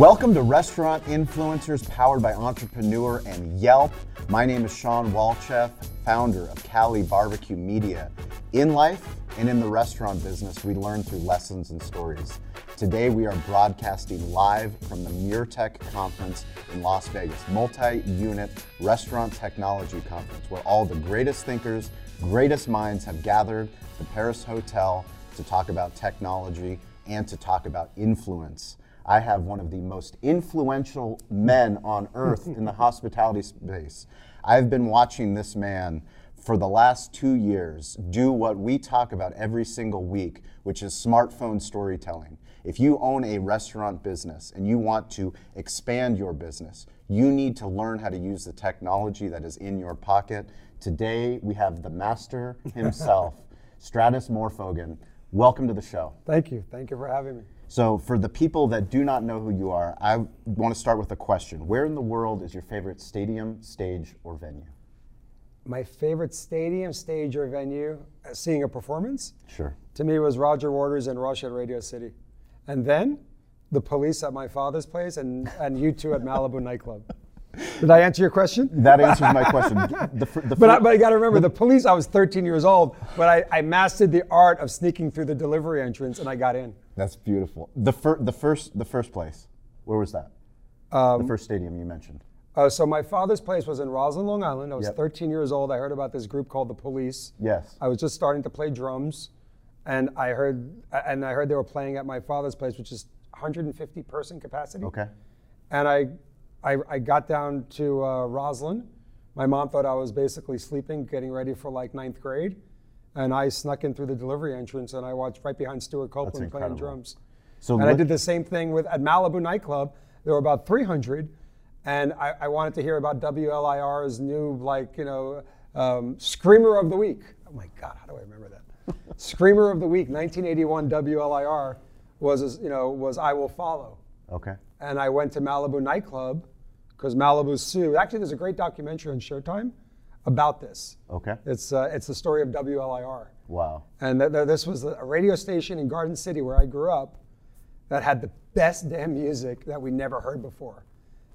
Welcome to Restaurant Influencers powered by Entrepreneur and Yelp. My name is Sean Walchef, founder of Cali Barbecue Media. In life and in the restaurant business, we learn through lessons and stories. Today, we are broadcasting live from the MURTEC conference in Las Vegas, multi unit restaurant technology conference, where all the greatest thinkers, greatest minds have gathered the Paris Hotel to talk about technology and to talk about influence. I have one of the most influential men on earth in the hospitality space. I've been watching this man for the last two years do what we talk about every single week, which is smartphone storytelling. If you own a restaurant business and you want to expand your business, you need to learn how to use the technology that is in your pocket. Today, we have the master himself, Stratis Morfogen. Welcome to the show. Thank you. Thank you for having me. So, for the people that do not know who you are, I want to start with a question. Where in the world is your favorite stadium, stage, or venue? My favorite stadium, stage, or venue, uh, seeing a performance, Sure. to me was Roger Waters and Rush at Radio City. And then the police at my father's place and, and U2 at Malibu nightclub. Did I answer your question? That answers my question. The, the But I, but I got to remember, the police, I was 13 years old, but I, I mastered the art of sneaking through the delivery entrance and I got in. that's beautiful. The, fir- the, first, the first place, where was that? Um, the first stadium you mentioned. Uh, so my father's place was in Roslyn, Long Island. I was Yep. 13 years old. I heard about this group called the Police. Yes. I was just starting to play drums, and I heard and I heard they were playing at my father's place, which is 150 person capacity. Okay. And I, I, I got down to uh, Roslyn. My mom thought I was basically sleeping, getting ready for like ninth grade, and I snuck in through the delivery entrance and I watched right behind Stewart Copeland playing drums. So And I did the same thing with at Malibu nightclub. There were about 300, and I, I wanted to hear about WLIR's new like you know um, Screamer of the Week. Oh my God, how do I remember that? Screamer of the Week, 1981 WLIR was you know was I Will Follow, Okay. and I went to Malibu nightclub because Malibu sued. Actually, there's a great documentary on Showtime about this. Okay. It's uh, it's the story of WLIR. Wow. And th- th- this was a radio station in Garden City where I grew up that had the best damn music that we never heard before.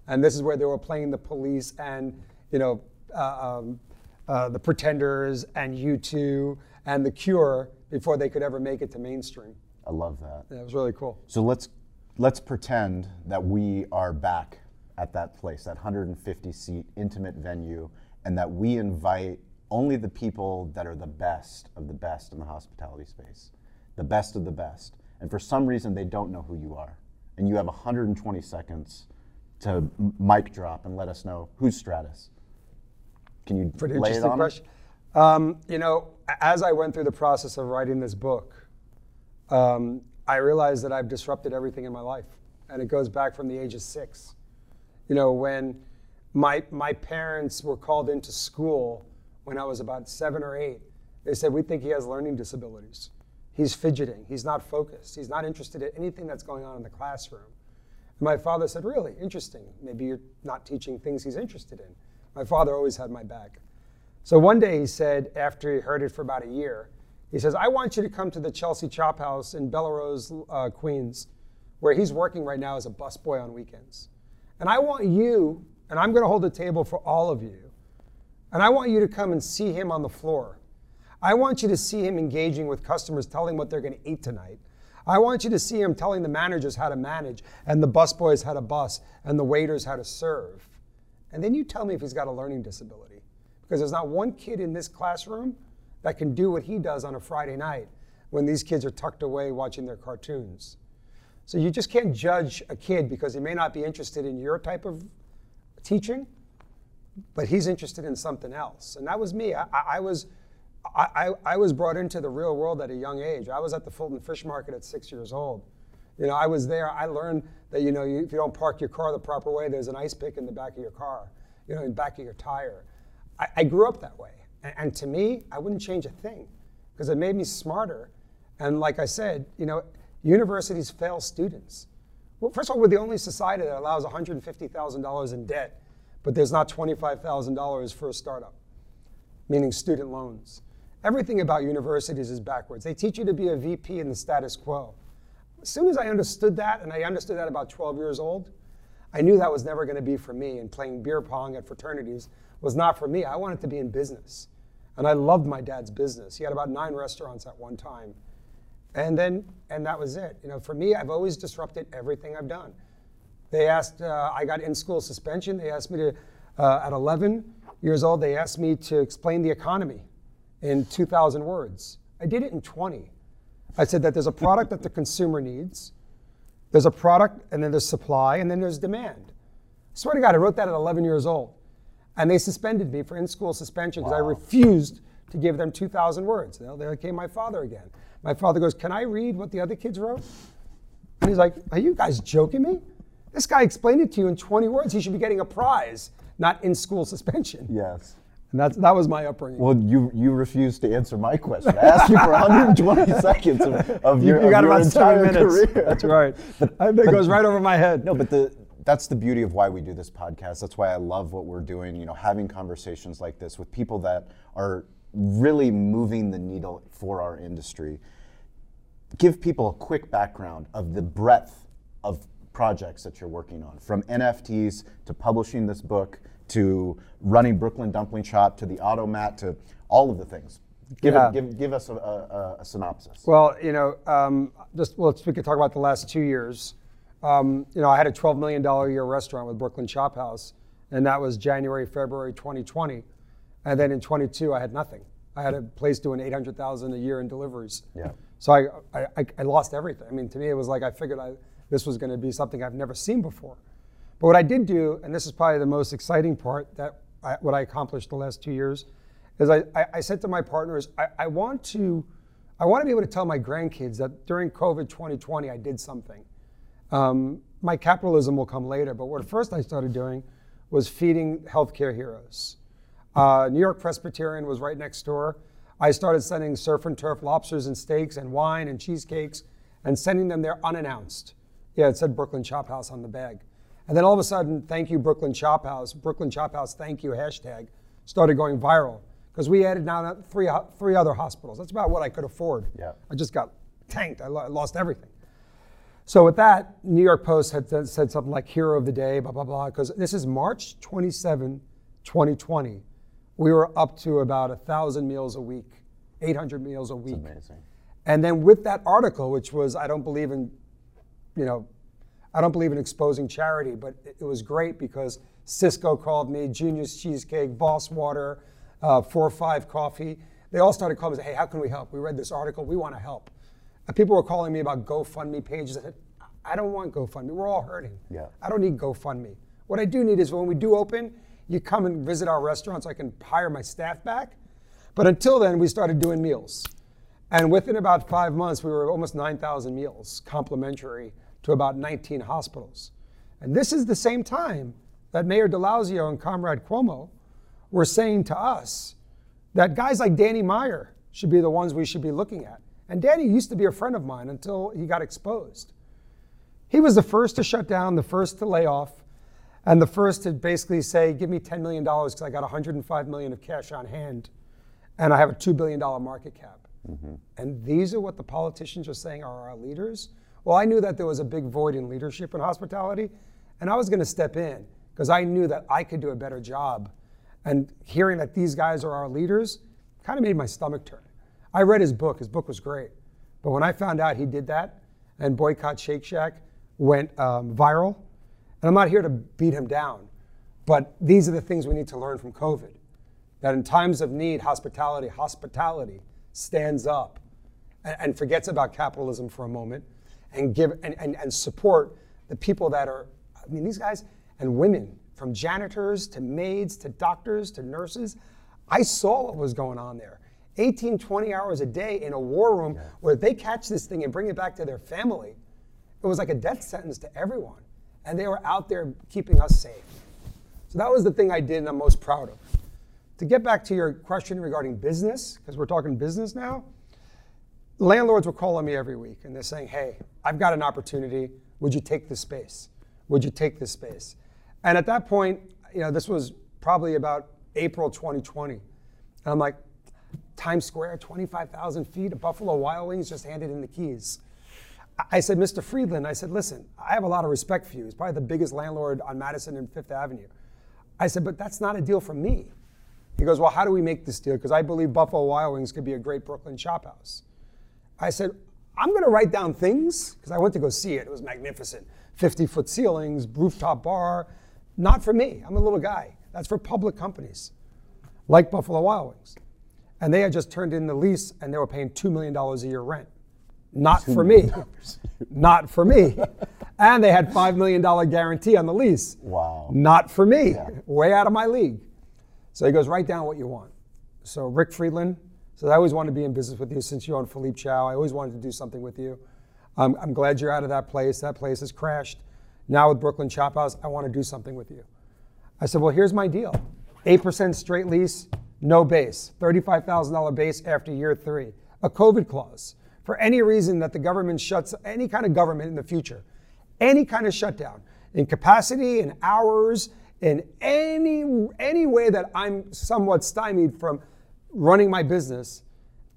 And this is where they were playing the police and, you know, uh, um, uh, the Pretenders and U2 and The Cure before they could ever make it to mainstream. I love that. And it was really cool. So let's let's pretend that we are back at that place, that 150 seat intimate venue, and that we invite only the people that are the best of the best in the hospitality space, the best of the best. And for some reason, they don't know who you are, and you have 120 seconds to mic drop and let us know who's Stratis. Can you Pretty lay it interesting on? us? question. Um, you know, as I went through the process of writing this book, um, I realized that I've disrupted everything in my life. And it goes back from the age of six. You know, when my, my parents were called into school when I was about seven or eight, they said, We think he has learning disabilities. He's fidgeting, he's not focused, he's not interested in anything that's going on in the classroom. And my father said, Really? Interesting. Maybe you're not teaching things he's interested in. My father always had my back. So one day he said, after he heard it for about a year, he says, I want you to come to the Chelsea Chop House in Bellerose, uh, Queens, where he's working right now as a busboy on weekends. And I want you, and I'm going to hold a table for all of you, and I want you to come and see him on the floor. I want you to see him engaging with customers, telling what they're going to eat tonight. I want you to see him telling the managers how to manage, and the busboys how to bus, and the waiters how to serve. And then you tell me if he's got a learning disability. Because there's not one kid in this classroom that can do what he does on a Friday night when these kids are tucked away watching their cartoons. So you just can't judge a kid because he may not be interested in your type of teaching, but he's interested in something else. And that was me. I, I, was. I, I, I was brought into the real world at a young age. I was at the Fulton Fish Market at six years old. You know, I was there. I learned that you know, you, if you don't park your car the proper way, there's an ice pick in the back of your car, you know, in the back of your tire. I, I grew up that way, and, and to me, I wouldn't change a thing, because it made me smarter. And like I said, you know, universities fail students. Well, first of all, we're the only society that allows $150,000 in debt, but there's not $25,000 for a startup, meaning student loans. Everything about universities is backwards. They teach you to be a VP in the status quo. as soon as I understood that, and I understood that about 12 years old, I knew that was never going to be for me. And playing beer pong at fraternities was not for me. I wanted to be in business. And I loved my dad's business. He had about nine restaurants at one time. And then, and that was it. You know, for me, I've always disrupted everything I've done. They asked, uh, I got in school suspension. They asked me to, uh, at 11 years old, they asked me to explain the economy in 2,000 words. I did it in 20. I said that there's a product that the consumer needs, there's a product, and then there's supply, and then there's demand. I swear to God, I wrote that at 11 years old. And they suspended me for in school suspension because wow. I refused to give them 2,000 words. You know, there came my father again. My father goes, Can I read what the other kids wrote? And he's like, Are you guys joking me? This guy explained it to you in 20 words. He should be getting a prize, not in school suspension. Yes. And that's, that was my upbringing. Well, you you refused to answer my question. I asked you for 120 seconds of, of your, you, got your about entire seven minutes. career. That's right. But, that but, goes right over my head. No, but the that's the beauty of why we do this podcast. That's why I love what we're doing. You know, having conversations like this with people that are really moving the needle for our industry. Give people a quick background of the breadth of projects that you're working on, from NFTs to publishing this book to running Brooklyn Dumpling Shop to the Automat to all of the things. Give, yeah. it, give, give us a, a, a, synopsis. Well, you know, um, just well, we could talk about the last two years. Um, you know, I had a $12 million a year restaurant with Brooklyn Chop House, and that was January, February 2020. And then in 22, I had nothing. I had a place doing 800,000 a year in deliveries. Yeah. So I, I, I lost everything. I mean, to me, it was like I figured I, this was going to be something I've never seen before. But what I did do, and this is probably the most exciting part that I, what I accomplished the last two years, is I, I, I said to my partners, I, I want to, I want to be able to tell my grandkids that during COVID 2020 I did something. Um, my capitalism will come later, but what first I started doing was feeding healthcare heroes. Uh, New York Presbyterian was right next door. I started sending surf and turf lobsters and steaks and wine and cheesecakes and sending them there unannounced. Yeah, it said Brooklyn Chop House on the bag. And then all of a sudden, thank you, Brooklyn Chop House, Brooklyn Chop House, thank you hashtag started going viral because we added now three, three other hospitals. That's about what I could afford. Yeah. I just got tanked. I lost everything. So with that, New York Post had said something like hero of the day, blah, blah, blah, because this is March 27, 2020. We were up to about 1,000 meals a week, 800 meals a week. That's amazing. And then with that article, which was, I don't believe in, you know, I don't believe in exposing charity, but it, it was great because Sysco called me, Genius Cheesecake, Boss Water, uh, 4-5 Coffee. They all started calling me, hey, how can we help? We read this article, we want to help. People were calling me about GoFundMe pages. I said, I don't want GoFundMe. We're all hurting. Yeah. I don't need GoFundMe. What I do need is when we do open, you come and visit our restaurant so I can hire my staff back. But until then, we started doing meals. And within about five months, we were almost 9,000 meals, complimentary to about 19 hospitals. And this is the same time that Mayor de Blasio and Comrade Cuomo were saying to us that guys like Danny Meyer should be the ones we should be looking at. And Danny used to be a friend of mine until he got exposed. He was the first to shut down, the first to lay off, and the first to basically say, give me $10 million because I got 105 million of cash on hand and I have a $2 billion market cap. Mm-hmm. And these are what the politicians are saying are our leaders. Well, I knew that there was a big void in leadership in hospitality, and I was going to step in because I knew that I could do a better job. And hearing that these guys are our leaders kind of made my stomach turn. I read his book. His book was great. But when I found out he did that and Boycott Shake Shack went um, viral, and I'm not here to beat him down, but these are the things we need to learn from COVID. That in times of need, hospitality, hospitality stands up and, and forgets about capitalism for a moment and give and, and, and support the people that are, I mean, these guys and women, from janitors to maids to doctors to nurses. I saw what was going on there. 18, 20 hours a day in a war room yeah. where they catch this thing and bring it back to their family. It was like a death sentence to everyone. And they were out there keeping us safe. So that was the thing I did and I'm most proud of. To get back to your question regarding business, because we're talking business now, landlords were calling me every week and they're saying, hey, I've got an opportunity. Would you take this space? Would you take this space? And at that point, you know, this was probably about April 2020. And I'm like, Times Square, 25,000 feet, Buffalo Wild Wings just handed in the keys. I said, Mr. Friedland, I said, listen, I have a lot of respect for you. He's probably the biggest landlord on Madison and Fifth Avenue. I said, but that's not a deal for me. He goes, well, how do we make this deal? Because I believe Buffalo Wild Wings could be a great Brooklyn Chop House. I said, I'm going to write down things because I went to go see it. It was magnificent. 50 foot ceilings, rooftop bar. Not for me. I'm a little guy. That's for public companies like Buffalo Wild Wings. And they had just turned in the lease and they were paying $2 million a year rent. Not for me. Not for me. And they had $5 million guarantee on the lease. Wow. Not for me. Yeah. Way out of my league. So he goes, write down what you want. So Rick Friedland says, I always wanted to be in business with you since you own Philippe Chow. I always wanted to do something with you. Um, I'm glad you're out of that place. That place has crashed. Now with Brooklyn Chop House, I want to do something with you. I said, well, here's my deal. 8% straight lease, no base, $35,000 base after year three. A COVID clause. For any reason that the government shuts, any kind of government in the future, any kind of shutdown, in capacity, in hours, in any, any way that I'm somewhat stymied from running my business,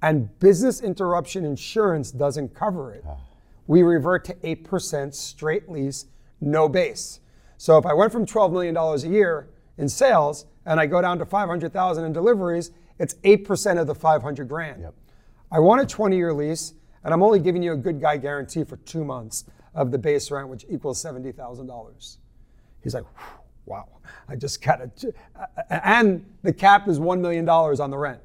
and business interruption insurance doesn't cover it, ah. we revert to 8% straight lease, no base. So if I went from $12 million a year in sales and I go down to 500,000 in deliveries, it's 8% of the 500 grand. Yep. I want a 20 year lease and I'm only giving you a good guy guarantee for two months of the base rent, which equals $70,000. He's like, wow, I just got it. And the cap is $1 million on the rent.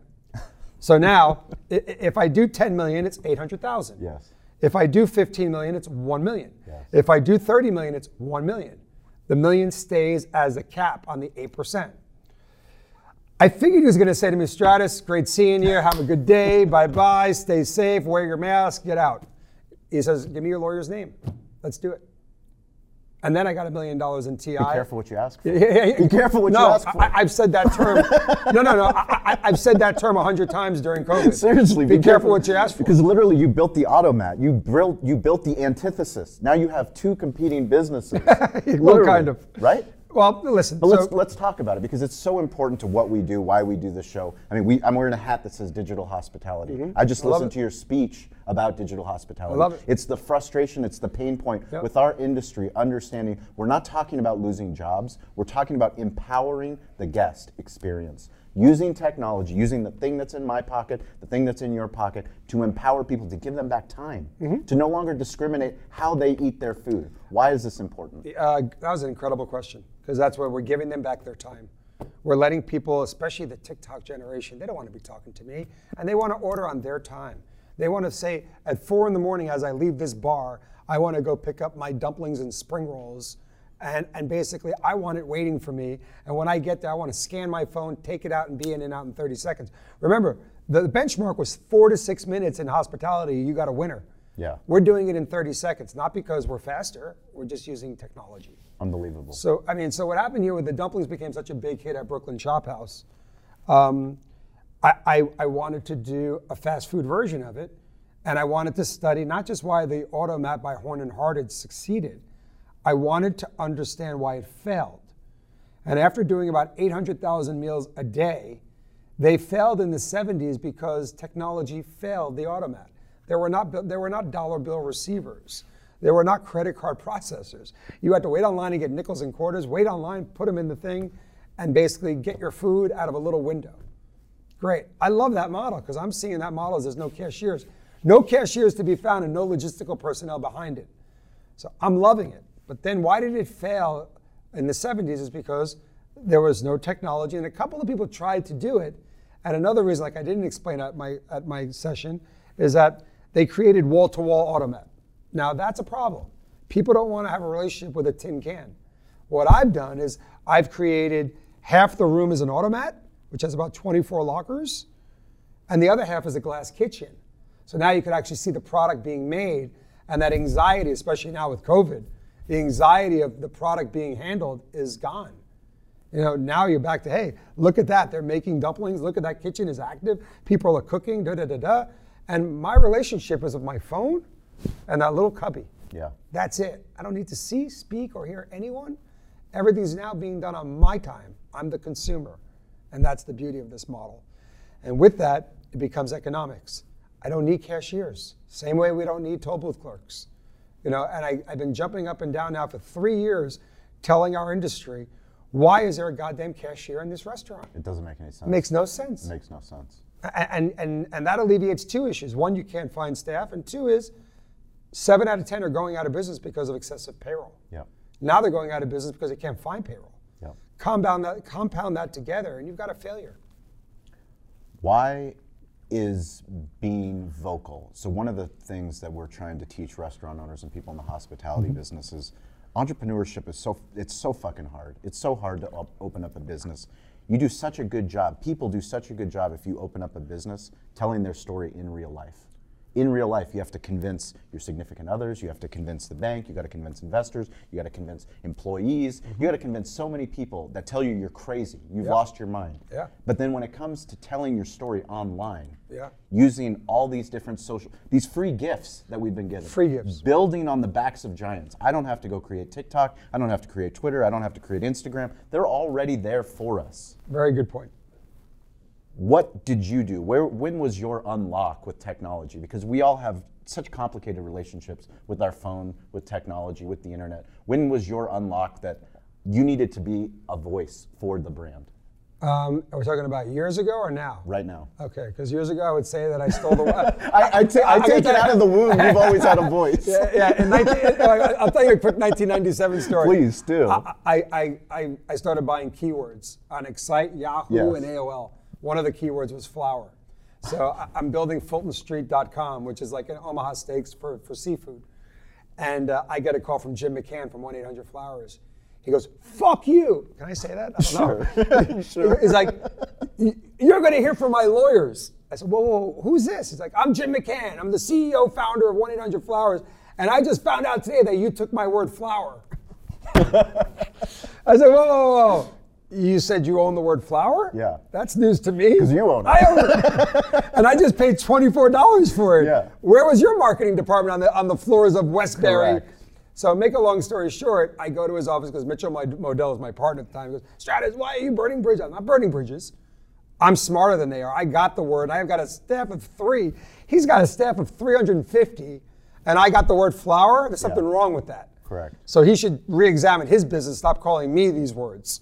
So now, if I do 10 million, it's 800,000. Yes. If I do 15 million, it's 1 million. Yes. If I do 30 million, it's 1 million. The million stays as a cap on the 8%. I figured he was going to say to me, Stratis, great seeing you. Have a good day. bye bye. Stay safe. Wear your mask. Get out. He says, Give me your lawyer's name. Let's do it. And then I got a million dollars in TI. Be careful what you ask for. Yeah, yeah, yeah. Be careful what no, you ask for. I, have said that term. no, no, no. I, have said that term a hundred times during COVID. Seriously, be, be careful, careful, what you ask for. Because literally, you built the automat. You built you built the antithesis. Now you have two competing businesses. well, kind of. Right. Well, listen. But so, let's let's talk about it because it's so important to what we do, why we do the show. I mean, we, I'm wearing a hat that says digital hospitality. Mm-hmm. I just I listened to your speech about digital hospitality. I love it. It's the frustration, it's the pain point yep. with our industry. Understanding we're not talking about losing jobs. We're talking about empowering the guest experience using technology, using the thing that's in my pocket, the thing that's in your pocket, to empower people, to give them back time, mm-hmm. to no longer discriminate how they eat their food. Why is this important? Uh, that was an incredible question, because that's where we're giving them back their time. We're letting people, especially the TikTok generation, they don't want to be talking to me, and they want to order on their time. They want to say, at four in the morning as I leave this bar, I want to go pick up my dumplings and spring rolls and, and basically, I want it waiting for me. And when I get there, I want to scan my phone, take it out, and be in and out in 30 seconds. Remember, the, the benchmark was four to six minutes in hospitality. You got a winner. Yeah. We're doing it in 30 seconds, not because we're faster. We're just using technology. Unbelievable. So, I mean, so what happened here with the dumplings became such a big hit at Brooklyn Chop House. Um, I, I, I wanted to do a fast food version of it, and I wanted to study not just why the automat by Horn and Hardart succeeded, I wanted to understand why it failed. And after doing about 800,000 meals a day, they failed in the 70s because technology failed the automat. There were not, there were not dollar bill receivers. There were not credit card processors. You had to wait online and get nickels and quarters, wait online, put them in the thing, and basically get your food out of a little window. Great. I love that model because I'm seeing that model as there's no cashiers. No cashiers to be found and no logistical personnel behind it. So I'm loving it. But then why did it fail in the 70s is because there was no technology and a couple of people tried to do it. And another reason, like I didn't explain at my, at my session, is that they created wall-to-wall automat. Now that's a problem. People don't want to have a relationship with a tin can. What I've done is I've created half the room is an automat, which has about 24 lockers, and the other half is a glass kitchen. So now you could actually see the product being made and that anxiety, especially now with COVID, the anxiety of the product being handled is gone. You know, now you're back to, hey, look at that. They're making dumplings. Look at that kitchen is active. People are cooking, da da da da. And my relationship is with my phone and that little cubby. Yeah. That's it. I don't need to see, speak, or hear anyone. Everything's now being done on my time. I'm the consumer. And that's the beauty of this model. And with that, it becomes economics. I don't need cashiers. Same way we don't need toll booth clerks. You know, and I, I've been jumping up and down now for three years, telling our industry, why is there a goddamn cashier in this restaurant? It doesn't make any sense. Makes no sense. It makes no sense. And, and, and that alleviates two issues. One, you can't find staff, and two is seven out of 10 are going out of business because of excessive payroll. Yep. Now they're going out of business because they can't find payroll. Yep. Compound that, compound that together, and you've got a failure. Why is being vocal? So one of the things that we're trying to teach restaurant owners and people in the hospitality mm-hmm. business is entrepreneurship is so it's so fucking hard. It's so hard to op- open up a business. You do such a good job. People do such a good job if you open up a business telling their story in real life. In real life, you have to convince your significant others, you have to convince the bank, you got to convince investors, you got to convince employees, mm-hmm. you got to convince so many people that tell you you're crazy, you've lost your mind. Yeah. But then when it comes to telling your story online, Yeah. using all these different social, these free gifts that we've been getting, Free gifts. building on the backs of giants. I don't have to go create TikTok. I don't have to create Twitter. I don't have to create Instagram. They're already there for us. Very good point. What did you do? Where, when was your unlock with technology? Because we all have such complicated relationships with our phone, with technology, with the internet. When was your unlock that you needed to be a voice for the brand? Um, are we talking about years ago or now? Right now. Okay, because years ago I would say that I stole the. I, I, ta- I I take it out of the womb. You've always had a voice. yeah, yeah. In 19, I'll tell you a quick 1997 story. Please do. I, I, I, I started buying keywords on Excite, Yahoo, Yes. and AOL. One of the keywords was flour. So I'm building FultonStreet.com, which is like an Omaha Steaks for, for seafood. And uh, I get a call from Jim McCann from 1 800 Flowers. He goes, fuck you. Can I say that? I don't know. Sure. He's like, you're going to hear from my lawyers. I said, whoa, whoa, whoa, who's this? He's like, I'm Jim McCann. I'm the CEO, founder of 1 800 Flowers. And I just found out today that you took my word flower. I said, whoa, whoa, whoa. You said you own the word flower? Yeah. That's news to me. Because you own it. I own it. and I just paid $24 for it. Yeah. Where was your marketing department on the, on the floors of Westbury? Correct. So make a long story short, I go to his office because Mitchell Modell is my partner at the time. He goes, Stratis, why are you burning bridges? I'm not burning bridges. I'm smarter than they are. I got the word. I've got a staff of three. He's got a staff of 350. And I got the word flower. There's something Yeah. wrong with that. Correct. So he should re-examine his business. Stop calling me these words.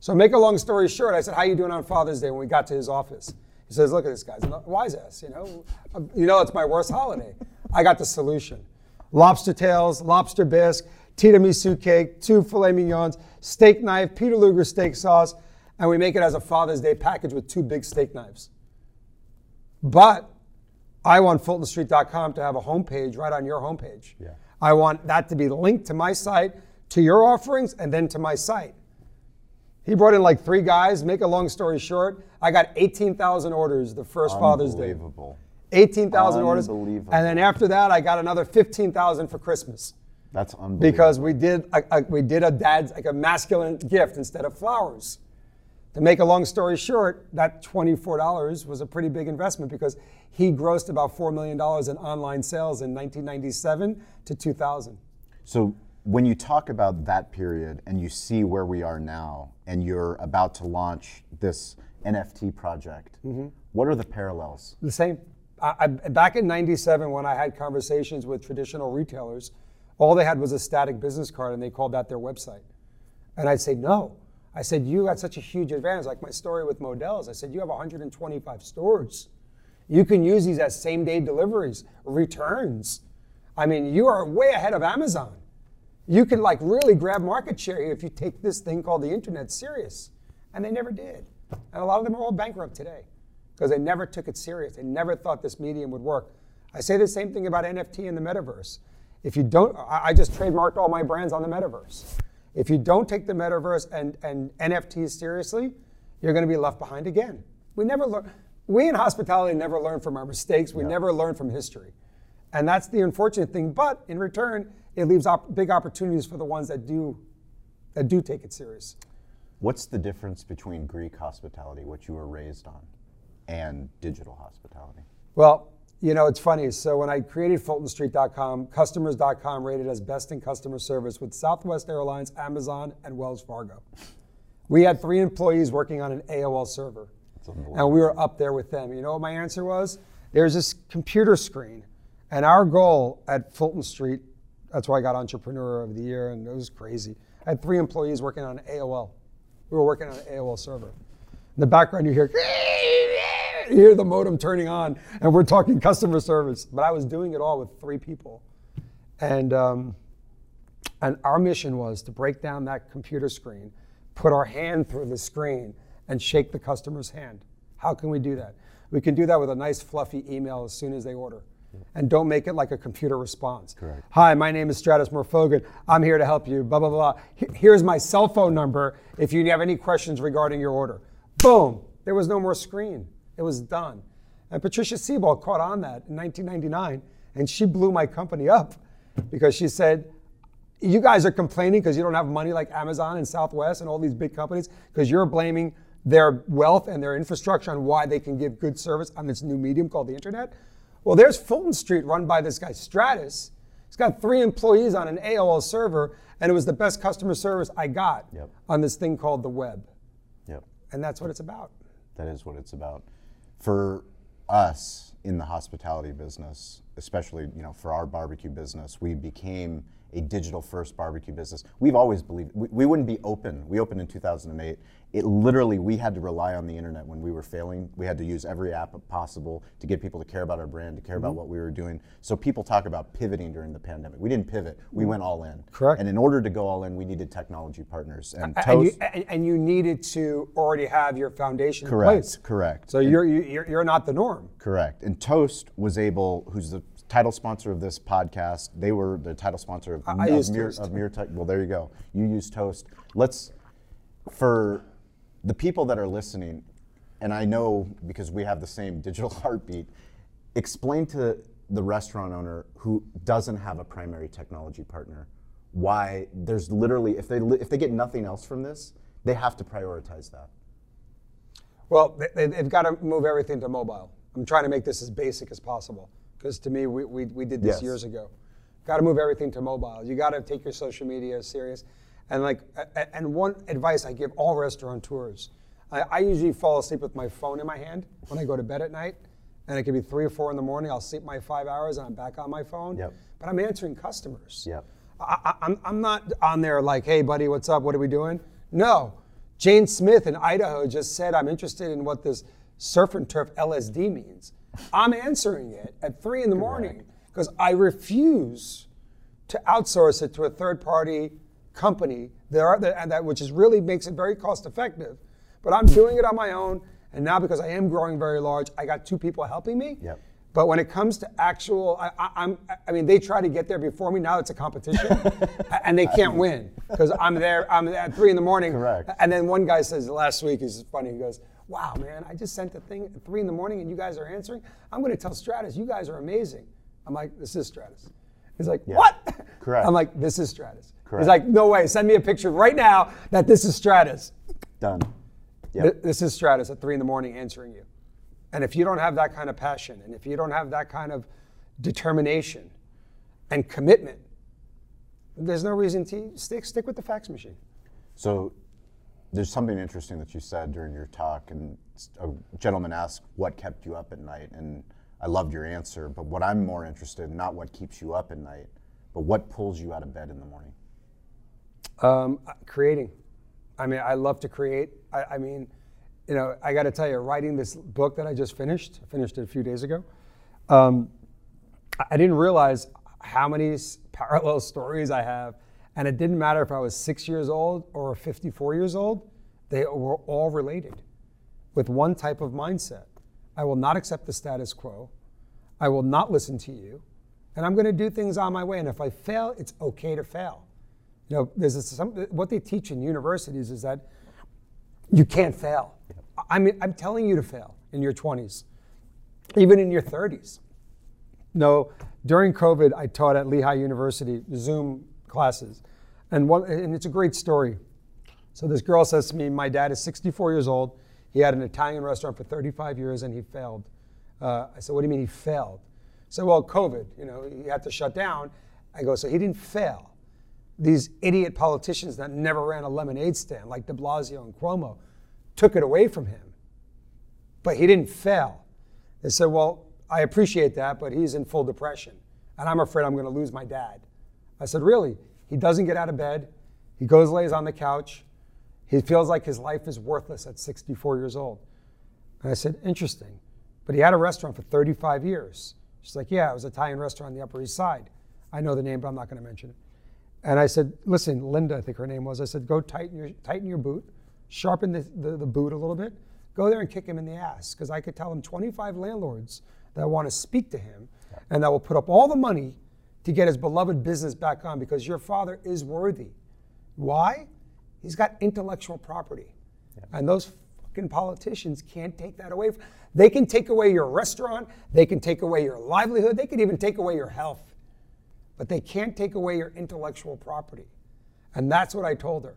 So make a long story short, I said, "How you doing on Father's Day?" When we got to his office, he says, "Look at this guy's wise ass. You know, uh, you know it's my worst holiday." I got the solution: lobster tails, lobster bisque, tiramisu cake, two filet mignons, steak knife, Peter Luger steak sauce, and we make it as a Father's Day package with two big steak knives. But I want FultonStreet.com to have a homepage right on your homepage. Yeah. I want that to be linked to my site, to your offerings, and then to my site. He brought in like three guys. Make a long story short, I got 18,000 orders the first Father's Day. Unbelievable. 18,000 orders. Unbelievable. And then after that, I got another 15,000 for Christmas That's unbelievable. because we did a, a- we did a dad's like a masculine gift instead of flowers. To make a long story short, that $24 was a pretty big investment because he grossed about $4 million in online sales in 1997 to 2000. So when you talk about that period and you see where we are now and you're about to launch this NFT project, Mm-hmm. what are the parallels? The same. I, I, back in '97, when I had conversations with traditional retailers, all they had was a static business card, and they called that their website. And I'd say no. I said you got such a huge advantage, like my story with Modell's. I said you have 125 stores. You can use these as same-day deliveries, returns. I mean, you are way ahead of Amazon. You can like really grab market share if you take this thing called the internet serious. And they never did. And a lot of them are all bankrupt today because they never took it serious. They never thought this medium would work. I say the same thing about NFT and the metaverse. If you don't, I just trademarked all my brands on the metaverse. If you don't take the metaverse and, and NFTs seriously, you're going to be left behind again. We never learn. We in hospitality never learn from our mistakes. We never learn from history. And that's the unfortunate thing. But in return, it leaves op- big opportunities for the ones that do, that do take it serious. What's the difference between Greek hospitality, which you were raised on, and digital hospitality? Well, you know, it's funny. So when I created FultonStreet.com, Customers.com rated as best in customer service with Southwest Airlines, Amazon, and Wells Fargo. We had three employees working on an AOL server, and we were up there with them. You know what my answer was? There's this computer screen, and our goal at Fulton Street That's why I got Entrepreneur of the Year, and it was crazy. I had three employees working on AOL. We were working on an AOL server. In the background, you hear, you hear the modem turning on, and we're talking customer service. But I was doing it all with three people. And, um, and our mission was to break down that computer screen, put our hand through the screen, and shake the customer's hand. How can we do that? We can do that with a nice fluffy email as soon as they order. And don't make it like a computer response. Correct. Hi, my name is Stratis Morfogen. I'm here to help you. Blah blah blah. Here's my cell phone number if you have any questions regarding your order. Boom. There was no more screen. It was done. And Patricia Seybold caught on that in 1999, and she blew my company up because she said, "You guys are complaining because you don't have money like Amazon and Southwest and all these big companies because you're blaming." their wealth and their infrastructure on why they can give good service on this new medium called the internet. Well, there's Fulton Street run by this guy, Stratis. He's got three employees on an AOL server, and it was the best customer service I got Yep. on this thing called the web. Yep. And that's what it's about. That is what it's about. For us in the hospitality business, especially you know for our barbecue business, we became a digital first barbecue business. We've always believed we, we wouldn't be open. We opened in 2008. It literally we had to rely on the internet when we were failing. We had to use every app possible to get people to care about our brand, to care about mm-hmm. what we were doing. So people talk about pivoting during the pandemic. We didn't pivot. We mm-hmm. went all in. Correct. And in order to go all in, we needed technology partners. And And you, Toast, and, and you needed to already have your foundation in correct, place. correct. So you're, you're, you're not the norm. Correct. And Toast was able, who's the title sponsor of this podcast, they were the title sponsor of, I of, Mir- of MURTEC. Well, there you go. You use Toast. Let's, for the people that are listening, and I know because we have the same digital heartbeat, explain to the restaurant owner who doesn't have a primary technology partner why there's literally if they if they get nothing else from this, they have to prioritize that. Well, they- they, they've got to move everything to mobile. I'm trying to make this as basic as possible because to me, we, we, we did this Yes. years ago. Got to move everything to mobile. You got to take your social media serious. And like, and one advice I give all restaurateurs, I, I usually fall asleep with my phone in my hand when I go to bed at night, and it could be three or four in the morning. I'll sleep my five hours, and I'm back on my phone. Yep. But I'm answering customers. Yep. I, I, I'm, I'm not on there like, hey, buddy, what's up? What are we doing? No. Jane Smith in Idaho just said, I'm interested in what this surf and turf LSD means. I'm answering it at three in the morning because I refuse to outsource it to a third party company that, are, that, that which is really makes it very cost effective. But I'm doing it on my own. And now because I am growing very large, I got two people helping me. Yep. But when it comes to actual, I, I, I'm, I mean, they try to get there before me. Now it's a competition, and they can't win because I'm there. I'm at three in the morning. Correct. And then one guy says last week, he's funny. He goes, "Wow, man, I just sent a thing at three in the morning, and you guys are answering. I'm going to tell Stratis, you guys are amazing." I'm like, "This is Stratis." He's like, "What?" Correct. I'm like, "This is Stratis." Correct. He's like, "No way! Send me a picture right now that this is Stratis." Done. Yep. Th- This is Stratis at three in the morning answering you. And if you don't have that kind of passion, and if you don't have that kind of determination and commitment, there's no reason to stick stick with the fax machine. So there's something interesting that you said during your talk, and a gentleman asked what kept you up at night, and I loved your answer. But what I'm more interested in, not what keeps you up at night, but what pulls you out of bed in the morning. Um, creating. I mean, I love to create. I, I mean, you know, I got to tell you, writing this book that I just finished, I finished it a few days ago. Um, I didn't realize how many parallel stories I have, and it didn't matter if I was six years old or 54 years old. They were all related, with one type of mindset. I will not accept the status quo. I will not listen to you, and I'm going to do things on my way. And if I fail, it's okay to fail. You know, there's a, some, what they teach in universities is that you can't fail. I mean, I'm telling you to fail in your 20s, even in your 30s. No, during COVID, I taught at Lehigh University Zoom classes, and one, and it's a great story. So this girl says to me, "My dad is 64 years old. He had an Italian restaurant for 35 years, and he failed." Uh, I said, "What do you mean he failed?" So, well, COVID. You know, he had to shut down. I go, "So he didn't fail." These idiot politicians that never ran a lemonade stand, like De Blasio and Cuomo, took it away from him. But he didn't fail. They said, Well, I appreciate that, but he's in full depression. And I'm afraid I'm going to lose my dad. I said, Really? He doesn't get out of bed. He goes, lays on the couch. He feels like his life is worthless at 64 years old. And I said, Interesting. But he had a restaurant for 35 years. She's like, Yeah, it was an Italian restaurant on the Upper East Side. I know the name, but I'm not going to mention it. And I said, Listen, Linda, I think her name was. I said, Go tighten your, tighten your boot, sharpen the, the, the boot a little bit, go there and kick him in the ass. Because I could tell him 25 landlords that want to speak to him and that will put up all the money to get his beloved business back on because your father is worthy. Why? He's got intellectual property. And those fucking politicians can't take that away. They can take away your restaurant, they can take away your livelihood, they can even take away your health. But they can't take away your intellectual property. And that's what I told her.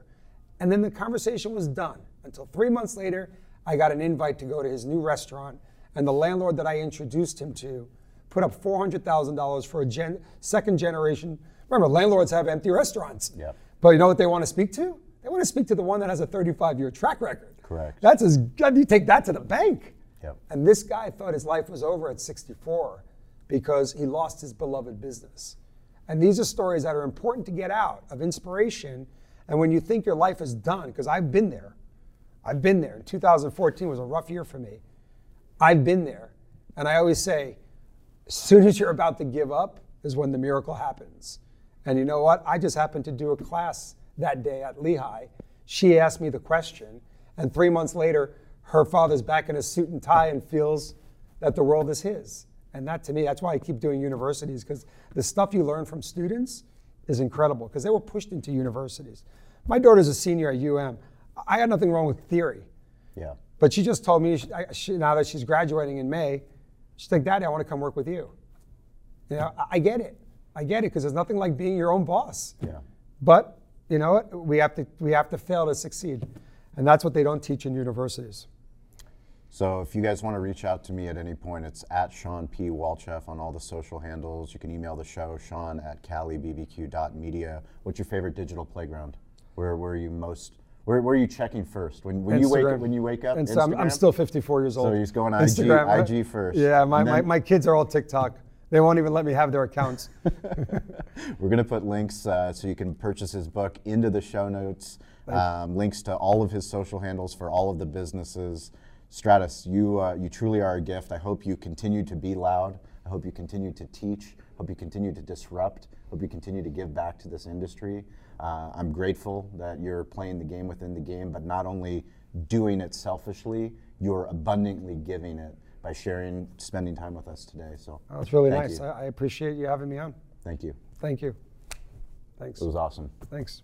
And then the conversation was done until three months later, I got an invite to go to his new restaurant. And the landlord that I introduced him to put up $400,000 for a gen- second generation. Remember, landlords have empty restaurants. Yep. But you know what they want to speak to? They want to speak to the one that has a 35 year track record. Correct. That's as good. You take that to the bank. Yep. And this guy thought his life was over at 64 because he lost his beloved business. And these are stories that are important to get out of inspiration. And when you think your life is done, because I've been there, I've been there. 2014 was a rough year for me. I've been there. And I always say, as soon as you're about to give up is when the miracle happens. And you know what? I just happened to do a class that day at Lehigh. She asked me the question, and three months later, her father's back in a suit and tie and feels that the world is his. And that to me, that's why I keep doing universities, because the stuff you learn from students is incredible, because they were pushed into universities. My daughter's a senior at UM. I got nothing wrong with theory. Yeah. But she just told me she, I, she, now that she's graduating in May, she's like, Daddy, I want to come work with you. You know, I, I get it. I get it because there's nothing like being your own boss. Yeah. But you know what? We have to we have to fail to succeed, and that's what they don't teach in universities. So if you guys want to reach out to me at any point, it's at Sean P. Walchef on all the social handles. You can email the show, Sean at calibbq.media. What's your favorite digital playground? Where where are you most where, where are you checking first? When, when you wake Instagram. when you wake up? And so I'm, I'm still 54 years old. So he's going IG, Instagram? IG first. Yeah, my, And my, my kids are all TikTok. They won't even let me have their accounts. We're going to put links uh, so you can purchase his book into the show notes. Um, links to all of his social handles for all of the businesses. Stratis, you uh, you truly are a gift. I hope you continue to be loud. I hope you continue to teach. Hope you continue to disrupt. Hope you continue to give back to this industry. Uh, I'm grateful that you're playing the game within the game, but not only doing it selfishly, you're abundantly giving it by sharing, spending time with us today. So Oh, it's really nice. you. I appreciate you having me on. thank you. Thank you. Thanks. It was awesome. Thanks.